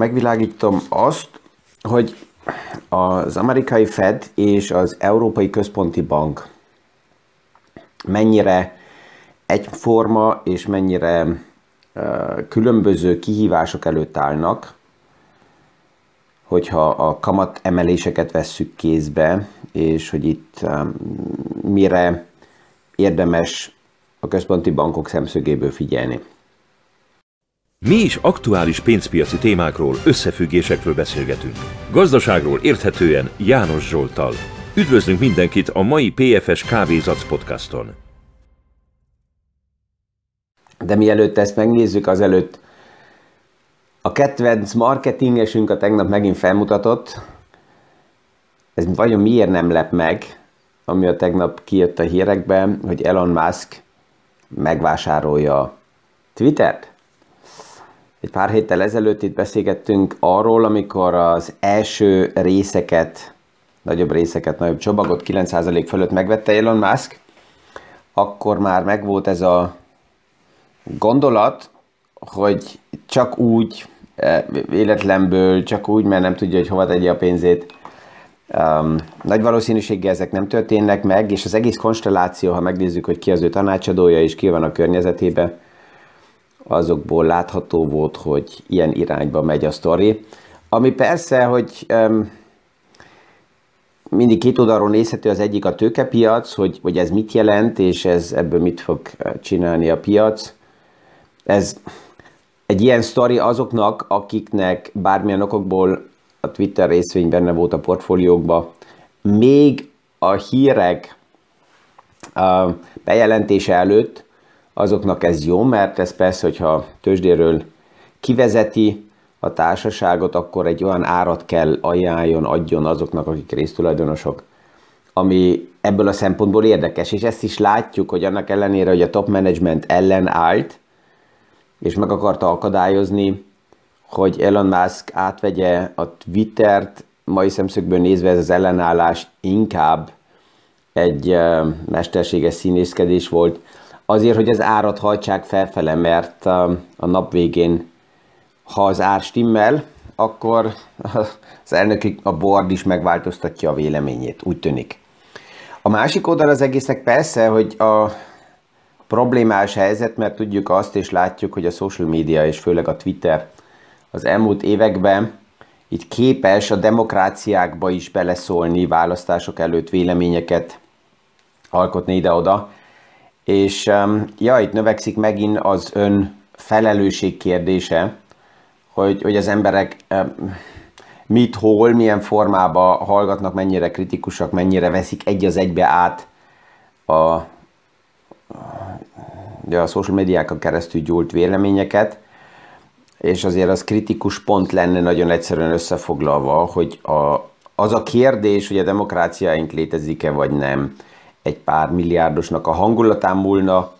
megvilágítom azt, hogy az amerikai Fed és az Európai Központi Bank mennyire egyforma és mennyire különböző kihívások előtt állnak, hogyha a kamat emeléseket vesszük kézbe, és hogy itt mire érdemes a központi bankok szemszögéből figyelni. Mi is aktuális pénzpiaci témákról, összefüggésekről beszélgetünk. Gazdaságról érthetően János Zsoltal. Üdvözlünk mindenkit a mai PFS Kávézac podcaston. De mielőtt ezt megnézzük, azelőtt a kedvenc marketingesünk a tegnap megint felmutatott. Ez vajon miért nem lep meg, ami a tegnap kijött a hírekben, hogy Elon Musk megvásárolja Twittert? Egy pár héttel ezelőtt itt beszélgettünk arról, amikor az első részeket, nagyobb részeket, nagyobb csomagot 9% fölött megvette Elon Musk, akkor már megvolt ez a gondolat, hogy csak úgy, e, véletlenből, csak úgy, mert nem tudja, hogy hova tegye a pénzét. Um, nagy valószínűséggel ezek nem történnek meg, és az egész konstelláció, ha megnézzük, hogy ki az ő tanácsadója és ki van a környezetében, azokból látható volt, hogy ilyen irányba megy a sztori. Ami persze, hogy um, mindig két oldalról nézhető, az egyik a tőkepiac, hogy, hogy ez mit jelent, és ez ebből mit fog csinálni a piac. Ez egy ilyen sztori azoknak, akiknek bármilyen okokból a Twitter részvény benne volt a portfóliókba, még a hírek bejelentése előtt azoknak ez jó, mert ez persze, hogyha tőzsdéről kivezeti a társaságot, akkor egy olyan árat kell ajánljon, adjon azoknak, akik résztulajdonosok, ami ebből a szempontból érdekes, és ezt is látjuk, hogy annak ellenére, hogy a top management ellen állt, és meg akarta akadályozni, hogy Elon Musk átvegye a Twittert, mai szemszögből nézve ez az ellenállás inkább egy mesterséges színészkedés volt, azért, hogy az árat hajtsák felfele, mert a nap végén, ha az ár stimmel, akkor az elnök, a board is megváltoztatja a véleményét, úgy tűnik. A másik oldal az egésznek persze, hogy a problémás helyzet, mert tudjuk azt és látjuk, hogy a social media és főleg a Twitter az elmúlt években itt képes a demokráciákba is beleszólni, választások előtt véleményeket alkotni ide-oda. És um, ja, itt növekszik megint az ön felelősség kérdése, hogy, hogy az emberek um, mit, hol, milyen formában hallgatnak, mennyire kritikusak, mennyire veszik egy az egybe át a, a social médiákon keresztül gyúlt véleményeket, és azért az kritikus pont lenne nagyon egyszerűen összefoglalva, hogy a, az a kérdés, hogy a demokráciáink létezik-e vagy nem, egy pár milliárdosnak a hangulatán múlna,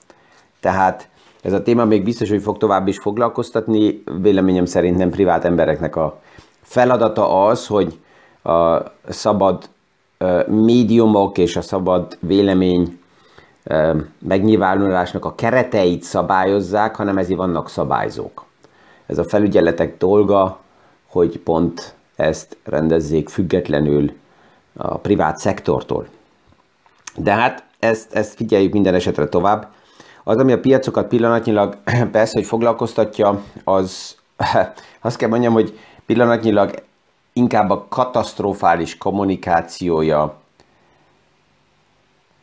tehát ez a téma még biztos, hogy fog tovább is foglalkoztatni, véleményem szerint nem privát embereknek a feladata az, hogy a szabad médiumok és a szabad vélemény megnyilvánulásnak a kereteit szabályozzák, hanem ezért vannak szabályzók. Ez a felügyeletek dolga, hogy pont ezt rendezzék függetlenül a privát szektortól. De hát ezt, ezt figyeljük minden esetre tovább. Az, ami a piacokat pillanatnyilag persze, hogy foglalkoztatja, az azt kell mondjam, hogy pillanatnyilag inkább a katasztrofális kommunikációja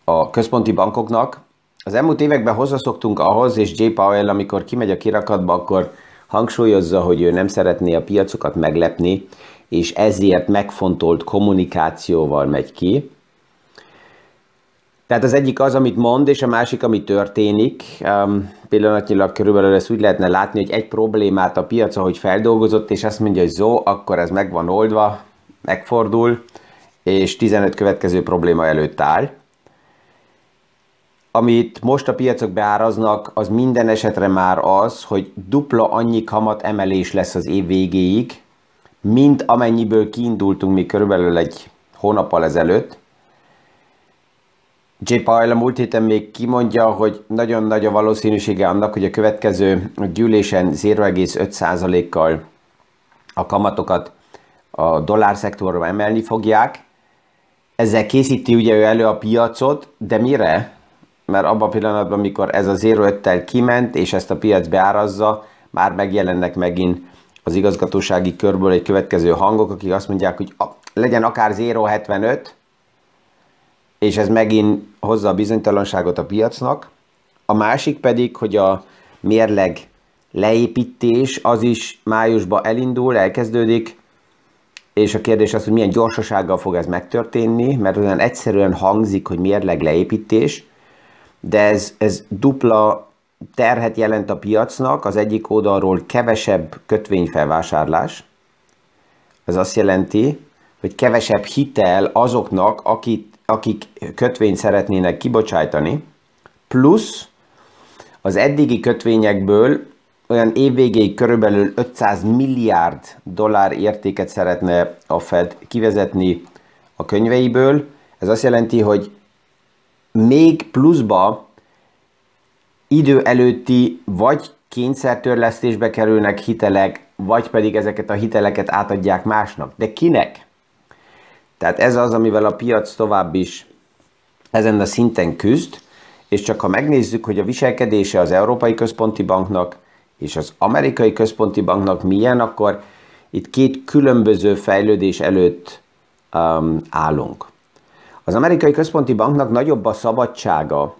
a központi bankoknak. Az elmúlt években hozzászoktunk ahhoz, és J. Powell, amikor kimegy a kirakatba, akkor hangsúlyozza, hogy ő nem szeretné a piacokat meglepni, és ezért megfontolt kommunikációval megy ki. Tehát az egyik az, amit mond, és a másik, ami történik. Um, pillanatnyilag körülbelül ezt úgy lehetne látni, hogy egy problémát a piac, ahogy feldolgozott, és azt mondja, hogy zó, akkor ez meg van oldva, megfordul, és 15 következő probléma előtt áll. Amit most a piacok beáraznak, az minden esetre már az, hogy dupla annyi kamat emelés lesz az év végéig, mint amennyiből kiindultunk mi körülbelül egy hónappal ezelőtt, J. Powell a múlt héten még kimondja, hogy nagyon nagy a valószínűsége annak, hogy a következő gyűlésen 0,5%-kal a kamatokat a dollárszektorra emelni fogják. Ezzel készíti ugye ő elő a piacot, de mire? Mert abban a pillanatban, amikor ez a 0,5-tel kiment, és ezt a piac beárazza, már megjelennek megint az igazgatósági körből egy következő hangok, akik azt mondják, hogy legyen akár 0,75, és ez megint hozza a bizonytalanságot a piacnak. A másik pedig, hogy a mérleg leépítés az is májusban elindul, elkezdődik, és a kérdés az, hogy milyen gyorsasággal fog ez megtörténni, mert olyan egyszerűen hangzik, hogy mérleg leépítés, de ez, ez dupla terhet jelent a piacnak, az egyik oldalról kevesebb kötvényfelvásárlás, ez azt jelenti, hogy kevesebb hitel azoknak, akik, akik kötvényt szeretnének kibocsájtani, plusz az eddigi kötvényekből olyan évvégéig körülbelül 500 milliárd dollár értéket szeretne a Fed kivezetni a könyveiből. Ez azt jelenti, hogy még pluszba idő előtti vagy kényszertörlesztésbe kerülnek hitelek, vagy pedig ezeket a hiteleket átadják másnak. De kinek? Tehát ez az, amivel a piac tovább is ezen a szinten küzd, és csak ha megnézzük, hogy a viselkedése az Európai Központi Banknak és az Amerikai Központi Banknak milyen, akkor itt két különböző fejlődés előtt um, állunk. Az Amerikai Központi Banknak nagyobb a szabadsága,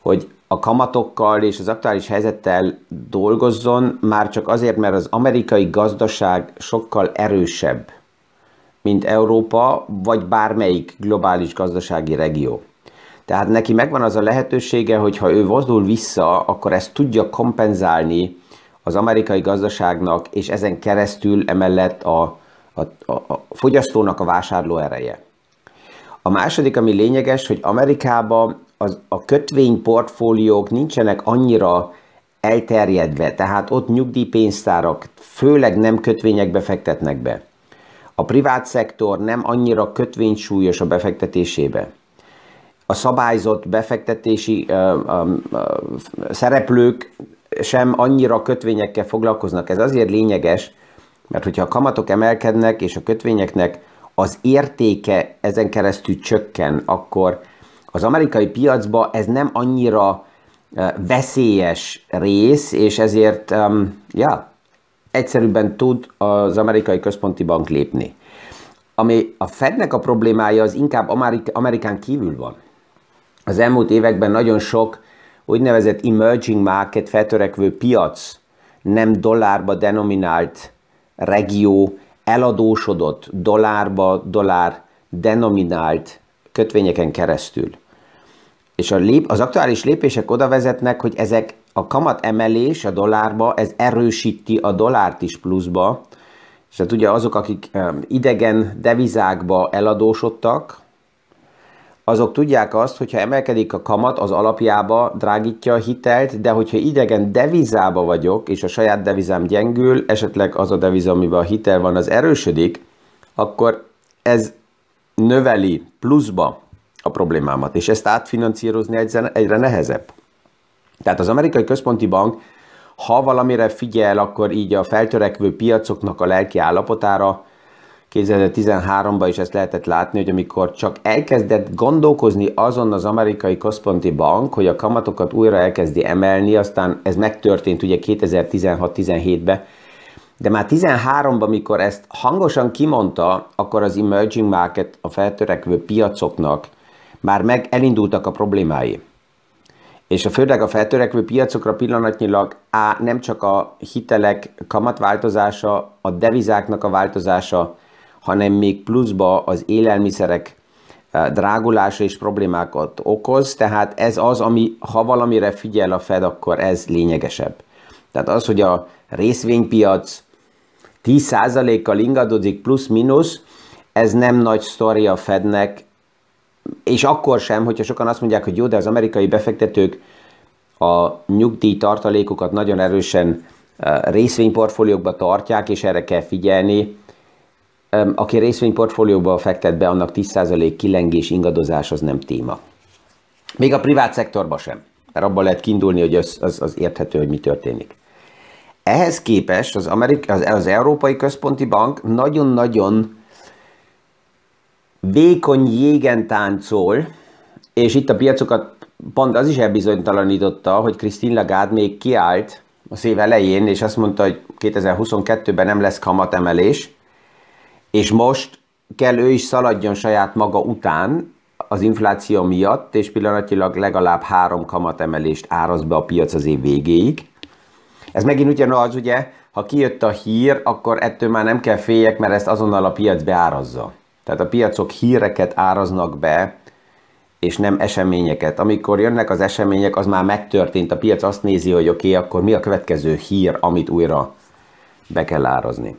hogy a kamatokkal és az aktuális helyzettel dolgozzon, már csak azért, mert az amerikai gazdaság sokkal erősebb, mint Európa, vagy bármelyik globális gazdasági regió. Tehát neki megvan az a lehetősége, hogy ha ő vozdul vissza, akkor ezt tudja kompenzálni az amerikai gazdaságnak, és ezen keresztül emellett a, a, a, a fogyasztónak a vásárló ereje. A második, ami lényeges, hogy Amerikában az, a kötvényportfóliók nincsenek annyira elterjedve, tehát ott nyugdíjpénztárak főleg nem kötvényekbe fektetnek be. A privát szektor nem annyira kötvénysúlyos a befektetésébe a szabályzott befektetési ö, ö, ö, szereplők sem annyira kötvényekkel foglalkoznak. Ez azért lényeges, mert hogyha a kamatok emelkednek, és a kötvényeknek az értéke ezen keresztül csökken, akkor az amerikai piacba ez nem annyira veszélyes rész, és ezért, um, ja, egyszerűbben tud az amerikai központi bank lépni. Ami a Fednek a problémája, az inkább Amerik- Amerikán kívül van az elmúlt években nagyon sok úgynevezett emerging market, feltörekvő piac, nem dollárba denominált regió eladósodott dollárba, dollár denominált kötvényeken keresztül. És a lép, az aktuális lépések oda vezetnek, hogy ezek a kamat emelés a dollárba, ez erősíti a dollárt is pluszba, és hát ugye azok, akik idegen devizákba eladósodtak, azok tudják azt, hogyha emelkedik a kamat, az alapjába drágítja a hitelt, de hogyha idegen devizába vagyok, és a saját devizám gyengül, esetleg az a deviza, amiben a hitel van, az erősödik, akkor ez növeli pluszba a problémámat, és ezt átfinancírozni egyre nehezebb. Tehát az amerikai központi bank, ha valamire figyel, akkor így a feltörekvő piacoknak a lelki állapotára, 2013-ban is ezt lehetett látni, hogy amikor csak elkezdett gondolkozni azon az amerikai központi bank, hogy a kamatokat újra elkezdi emelni, aztán ez megtörtént ugye 2016-17-ben, de már 13-ban, mikor ezt hangosan kimondta, akkor az emerging market, a feltörekvő piacoknak már meg elindultak a problémái. És a főleg a feltörekvő piacokra pillanatnyilag á, nem csak a hitelek kamatváltozása, a devizáknak a változása, hanem még pluszba az élelmiszerek drágulása és problémákat okoz, tehát ez az, ami, ha valamire figyel a Fed, akkor ez lényegesebb. Tehát az, hogy a részvénypiac 10%-kal ingadozik plusz-minusz, ez nem nagy sztori a Fednek, és akkor sem, hogyha sokan azt mondják, hogy jó, de az amerikai befektetők a nyugdíj tartalékokat nagyon erősen eh, részvényportfóliókba tartják, és erre kell figyelni aki részvényportfólióba fektet be, annak 10% kilengés, ingadozás az nem téma. Még a privát szektorban sem, mert abban lehet kiindulni, hogy az, az, az érthető, hogy mi történik. Ehhez képest az, Amerik- az, az Európai Központi Bank nagyon-nagyon vékony jégen táncol, és itt a piacokat pont az is elbizonytalanította, hogy Christine Lagarde még kiállt az év elején, és azt mondta, hogy 2022-ben nem lesz kamatemelés, és most kell ő is szaladjon saját maga után az infláció miatt, és pillanatilag legalább három kamatemelést áraz be a piac az év végéig. Ez megint ugyanaz, ugye, ha kijött a hír, akkor ettől már nem kell féljek, mert ezt azonnal a piac beárazza. Tehát a piacok híreket áraznak be, és nem eseményeket. Amikor jönnek az események, az már megtörtént, a piac azt nézi, hogy oké, okay, akkor mi a következő hír, amit újra be kell árazni.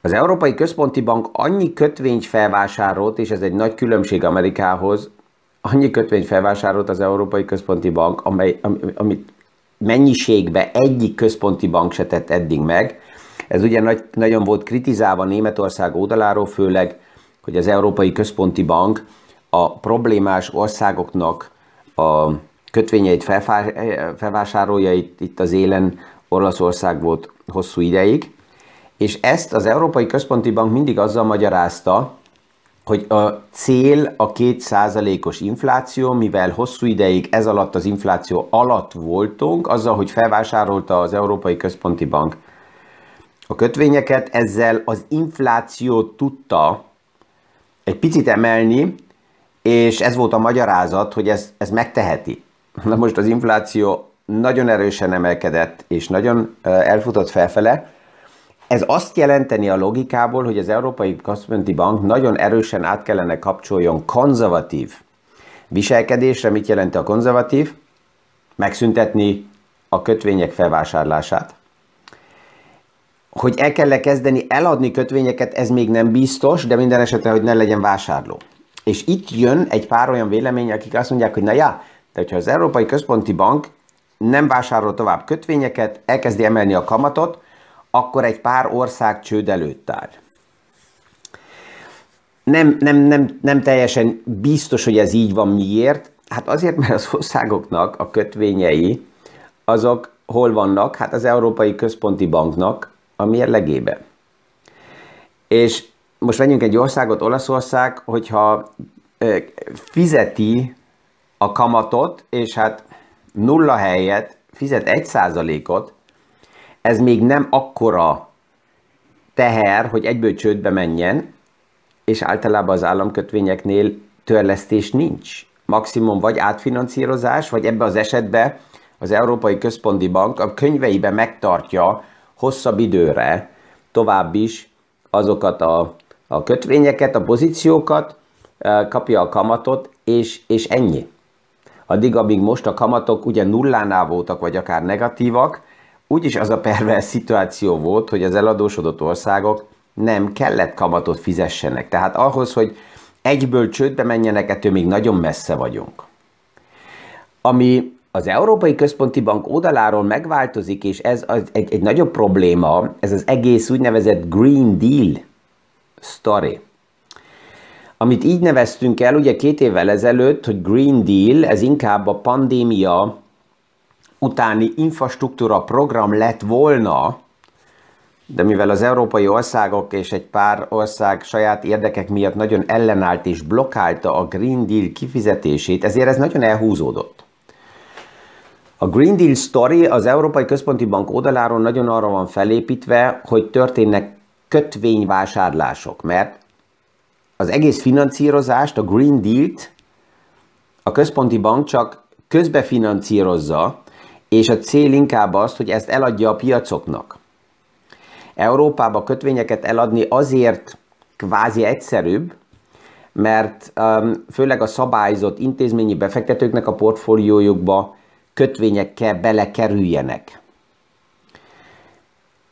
Az Európai Központi Bank annyi kötvényt felvásárolt, és ez egy nagy különbség Amerikához, annyi kötvényt felvásárolt az Európai Központi Bank, amely, amit mennyiségbe egyik központi bank se tett eddig meg. Ez ugye nagy, nagyon volt kritizálva Németország oldaláról, főleg, hogy az Európai Központi Bank a problémás országoknak a kötvényeit felvásárolja, itt, itt az élen Olaszország volt hosszú ideig, és ezt az Európai Központi Bank mindig azzal magyarázta, hogy a cél a kétszázalékos infláció, mivel hosszú ideig ez alatt az infláció alatt voltunk, azzal, hogy felvásárolta az Európai Központi Bank a kötvényeket, ezzel az inflációt tudta egy picit emelni, és ez volt a magyarázat, hogy ez, ez megteheti. Na most az infláció nagyon erősen emelkedett, és nagyon elfutott felfele. Ez azt jelenteni a logikából, hogy az Európai Központi Bank nagyon erősen át kellene kapcsoljon konzervatív viselkedésre. Mit jelent a konzervatív? Megszüntetni a kötvények felvásárlását. Hogy el kell kezdeni eladni kötvényeket, ez még nem biztos, de minden esetre, hogy ne legyen vásárló. És itt jön egy pár olyan vélemény, akik azt mondják, hogy na já, de hogyha az Európai Központi Bank nem vásárol tovább kötvényeket, elkezdi emelni a kamatot, akkor egy pár ország csőd előtt áll. Nem, nem, nem, nem teljesen biztos, hogy ez így van. Miért? Hát azért, mert az országoknak a kötvényei, azok hol vannak? Hát az Európai Központi Banknak a mérlegébe. És most vegyünk egy országot, Olaszország, hogyha fizeti a kamatot, és hát nulla helyet fizet egy százalékot, ez még nem akkora teher, hogy egyből csődbe menjen, és általában az államkötvényeknél törlesztés nincs. Maximum vagy átfinanszírozás, vagy ebbe az esetben az Európai Központi Bank a könyveibe megtartja hosszabb időre tovább is azokat a a kötvényeket, a pozíciókat, kapja a kamatot, és, és ennyi. Addig, amíg most a kamatok ugye nullánál voltak, vagy akár negatívak, úgyis az a pervers szituáció volt, hogy az eladósodott országok nem kellett kamatot fizessenek. Tehát ahhoz, hogy egyből csődbe menjenek, ettől még nagyon messze vagyunk. Ami az Európai Központi Bank oldaláról megváltozik, és ez az egy, egy nagyobb probléma, ez az egész úgynevezett Green Deal story. Amit így neveztünk el, ugye két évvel ezelőtt, hogy Green Deal, ez inkább a pandémia utáni infrastruktúra program lett volna, de mivel az európai országok és egy pár ország saját érdekek miatt nagyon ellenállt és blokkálta a Green Deal kifizetését, ezért ez nagyon elhúzódott. A Green Deal Story az Európai Központi Bank oldaláról nagyon arra van felépítve, hogy történnek kötvényvásárlások, mert az egész finanszírozást, a Green Deal-t a központi bank csak közbefinanszírozza, és a cél inkább az, hogy ezt eladja a piacoknak. Európába kötvényeket eladni azért kvázi egyszerűbb, mert um, főleg a szabályzott intézményi befektetőknek a portfóliójukba kötvényekkel belekerüljenek.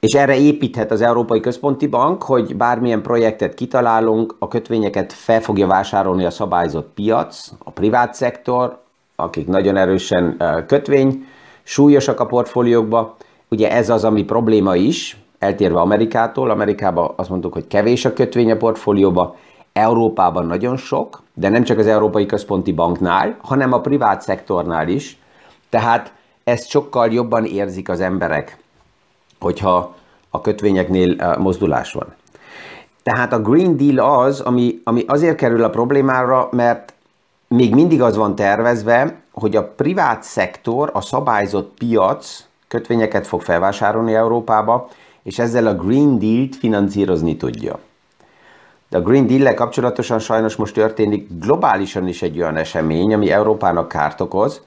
És erre építhet az Európai Központi Bank, hogy bármilyen projektet kitalálunk, a kötvényeket fel fogja vásárolni a szabályzott piac, a privát szektor, akik nagyon erősen kötvény, súlyosak a portfóliókba. Ugye ez az, ami probléma is, eltérve Amerikától. Amerikában azt mondtuk, hogy kevés a kötvény a portfólióba, Európában nagyon sok, de nem csak az Európai Központi Banknál, hanem a privát szektornál is. Tehát ezt sokkal jobban érzik az emberek hogyha a kötvényeknél mozdulás van. Tehát a Green Deal az, ami, ami azért kerül a problémára, mert még mindig az van tervezve, hogy a privát szektor, a szabályzott piac kötvényeket fog felvásárolni Európába, és ezzel a Green Deal-t finanszírozni tudja. De a Green Deal-lel kapcsolatosan sajnos most történik globálisan is egy olyan esemény, ami Európának kárt okoz,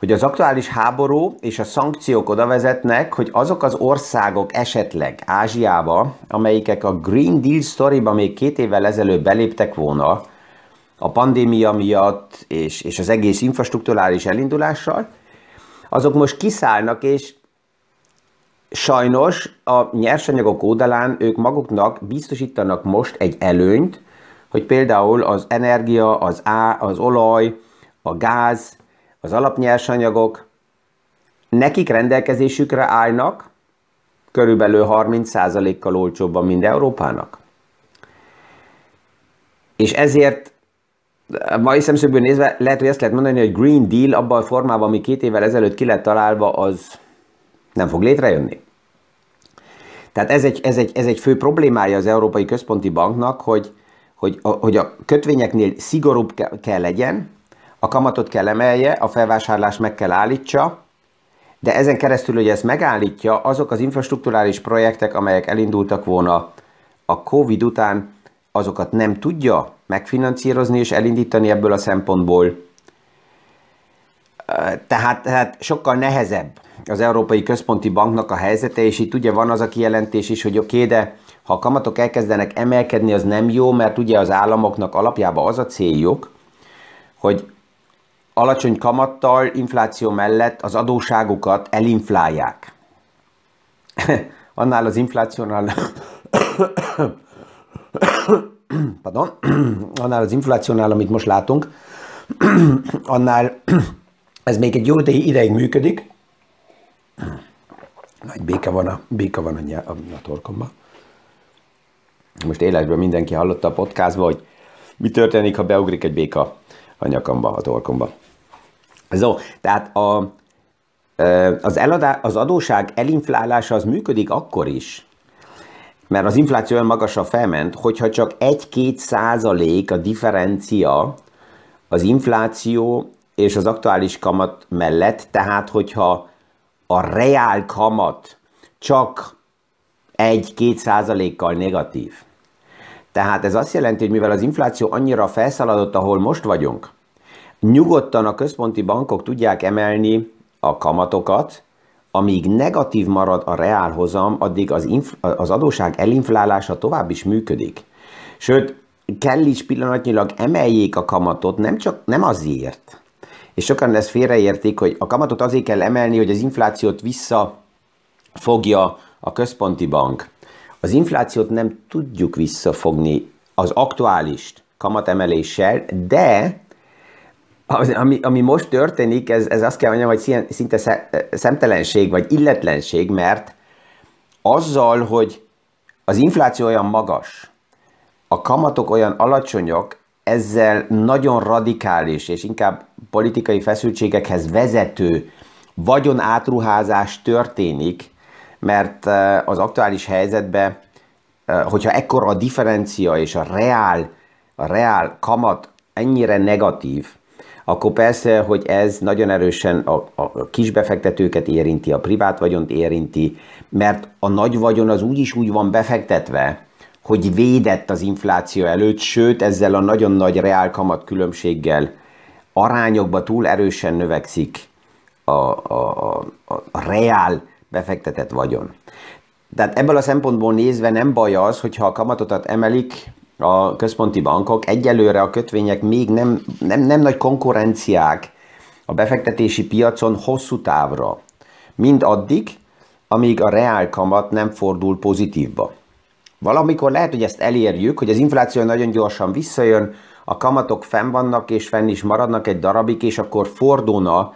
hogy az aktuális háború és a szankciók oda vezetnek, hogy azok az országok esetleg Ázsiába, amelyikek a Green Deal storyba még két évvel ezelőtt beléptek volna, a pandémia miatt és, és az egész infrastruktúrális elindulással, azok most kiszállnak, és sajnos a nyersanyagok oldalán ők maguknak biztosítanak most egy előnyt, hogy például az energia, az, á, az olaj, a gáz, az alapnyersanyagok nekik rendelkezésükre állnak, körülbelül 30%-kal olcsóbban, mint Európának. És ezért mai szemszögből nézve lehet, hogy azt lehet mondani, hogy Green Deal abban a formában, ami két évvel ezelőtt ki lett találva, az nem fog létrejönni. Tehát ez egy, ez egy, ez egy fő problémája az Európai Központi Banknak, hogy, hogy, a, hogy a kötvényeknél szigorúbb kell, kell legyen, a kamatot kell emelje, a felvásárlás meg kell állítsa, de ezen keresztül, hogy ezt megállítja, azok az infrastruktúrális projektek, amelyek elindultak volna a Covid után, azokat nem tudja megfinanszírozni és elindítani ebből a szempontból. Tehát, tehát sokkal nehezebb az Európai Központi Banknak a helyzete, és itt ugye van az a kijelentés is, hogy oké, okay, de ha a kamatok elkezdenek emelkedni, az nem jó, mert ugye az államoknak alapjában az a céljuk, hogy alacsony kamattal, infláció mellett az adóságukat elinflálják. Annál az inflációnál pardon, annál az inflációnál, amit most látunk, annál ez még egy jó ideig működik. Nagy béke van a, béke van a, a, a torkomban. Most élesben mindenki hallotta a podcastba, hogy mi történik, ha beugrik egy béka a nyakamba, a torkomba. Zo, tehát a, az, eladá, az adóság elinflálása az működik akkor is, mert az infláció olyan magasra felment, hogyha csak 1-2 százalék a differencia az infláció és az aktuális kamat mellett, tehát hogyha a reál kamat csak 1-2 százalékkal negatív. Tehát ez azt jelenti, hogy mivel az infláció annyira felszaladott, ahol most vagyunk, nyugodtan a központi bankok tudják emelni a kamatokat, amíg negatív marad a reálhozam, addig az, inf- az adóság elinflálása tovább is működik. Sőt, kell is pillanatnyilag emeljék a kamatot, nem csak nem azért. És sokan ezt félreértik, hogy a kamatot azért kell emelni, hogy az inflációt visszafogja a központi bank. Az inflációt nem tudjuk visszafogni az aktuális kamatemeléssel, de ami, ami most történik, ez, ez azt kell mondjam, hogy szinte szemtelenség, vagy illetlenség, mert azzal, hogy az infláció olyan magas, a kamatok olyan alacsonyak, ezzel nagyon radikális és inkább politikai feszültségekhez vezető vagyon átruházás történik, mert eh, az aktuális helyzetben, eh, hogyha ekkora a differencia és a reál, a reál kamat ennyire negatív, akkor persze, hogy ez nagyon erősen a, a kisbefektetőket érinti, a privát vagyont érinti, mert a nagy vagyon az úgyis úgy van befektetve, hogy védett az infláció előtt, sőt ezzel a nagyon nagy reál kamat különbséggel arányokba túl erősen növekszik a, a, a, a reál befektetett vagyon. Tehát ebből a szempontból nézve nem baj az, hogyha a kamatotat emelik, a központi bankok. Egyelőre a kötvények még nem, nem, nem nagy konkurenciák a befektetési piacon hosszú távra. Mind addig, amíg a reál kamat nem fordul pozitívba. Valamikor lehet, hogy ezt elérjük, hogy az infláció nagyon gyorsan visszajön, a kamatok fenn vannak és fenn is maradnak egy darabig, és akkor fordulna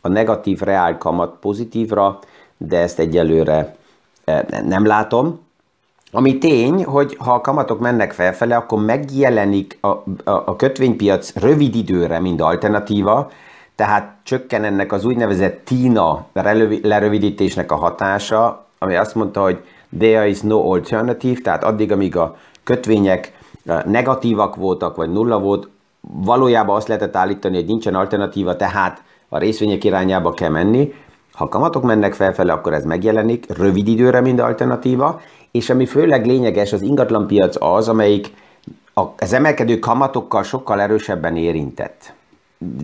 a negatív reál kamat pozitívra, de ezt egyelőre eh, nem látom. Ami tény, hogy ha a kamatok mennek felfele, akkor megjelenik a, a, a kötvénypiac rövid időre, mint alternatíva, tehát csökken ennek az úgynevezett TINA lerövidítésnek a hatása, ami azt mondta, hogy there is no alternative, tehát addig, amíg a kötvények negatívak voltak, vagy nulla volt, valójában azt lehetett állítani, hogy nincsen alternatíva, tehát a részvények irányába kell menni. Ha kamatok mennek felfele, akkor ez megjelenik, rövid időre, mint alternatíva, és ami főleg lényeges, az ingatlanpiac az, amelyik az emelkedő kamatokkal sokkal erősebben érintett.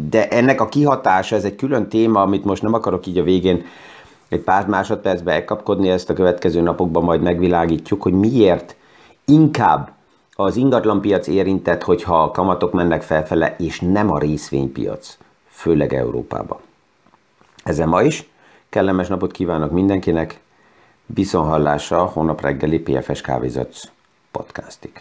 De ennek a kihatása, ez egy külön téma, amit most nem akarok így a végén egy pár másodpercbe elkapkodni, ezt a következő napokban majd megvilágítjuk, hogy miért inkább az ingatlanpiac érintett, hogyha a kamatok mennek felfele, és nem a részvénypiac, főleg Európába. Ezen ma is. Kellemes napot kívánok mindenkinek. Viszonhallásra holnap reggeli PFS Kávézatsz podcastig.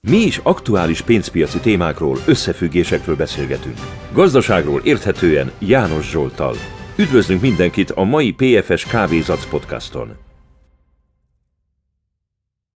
Mi is aktuális pénzpiaci témákról, összefüggésekről beszélgetünk. Gazdaságról érthetően János Zsoltal. Üdvözlünk mindenkit a mai PFS Kávézac podcaston!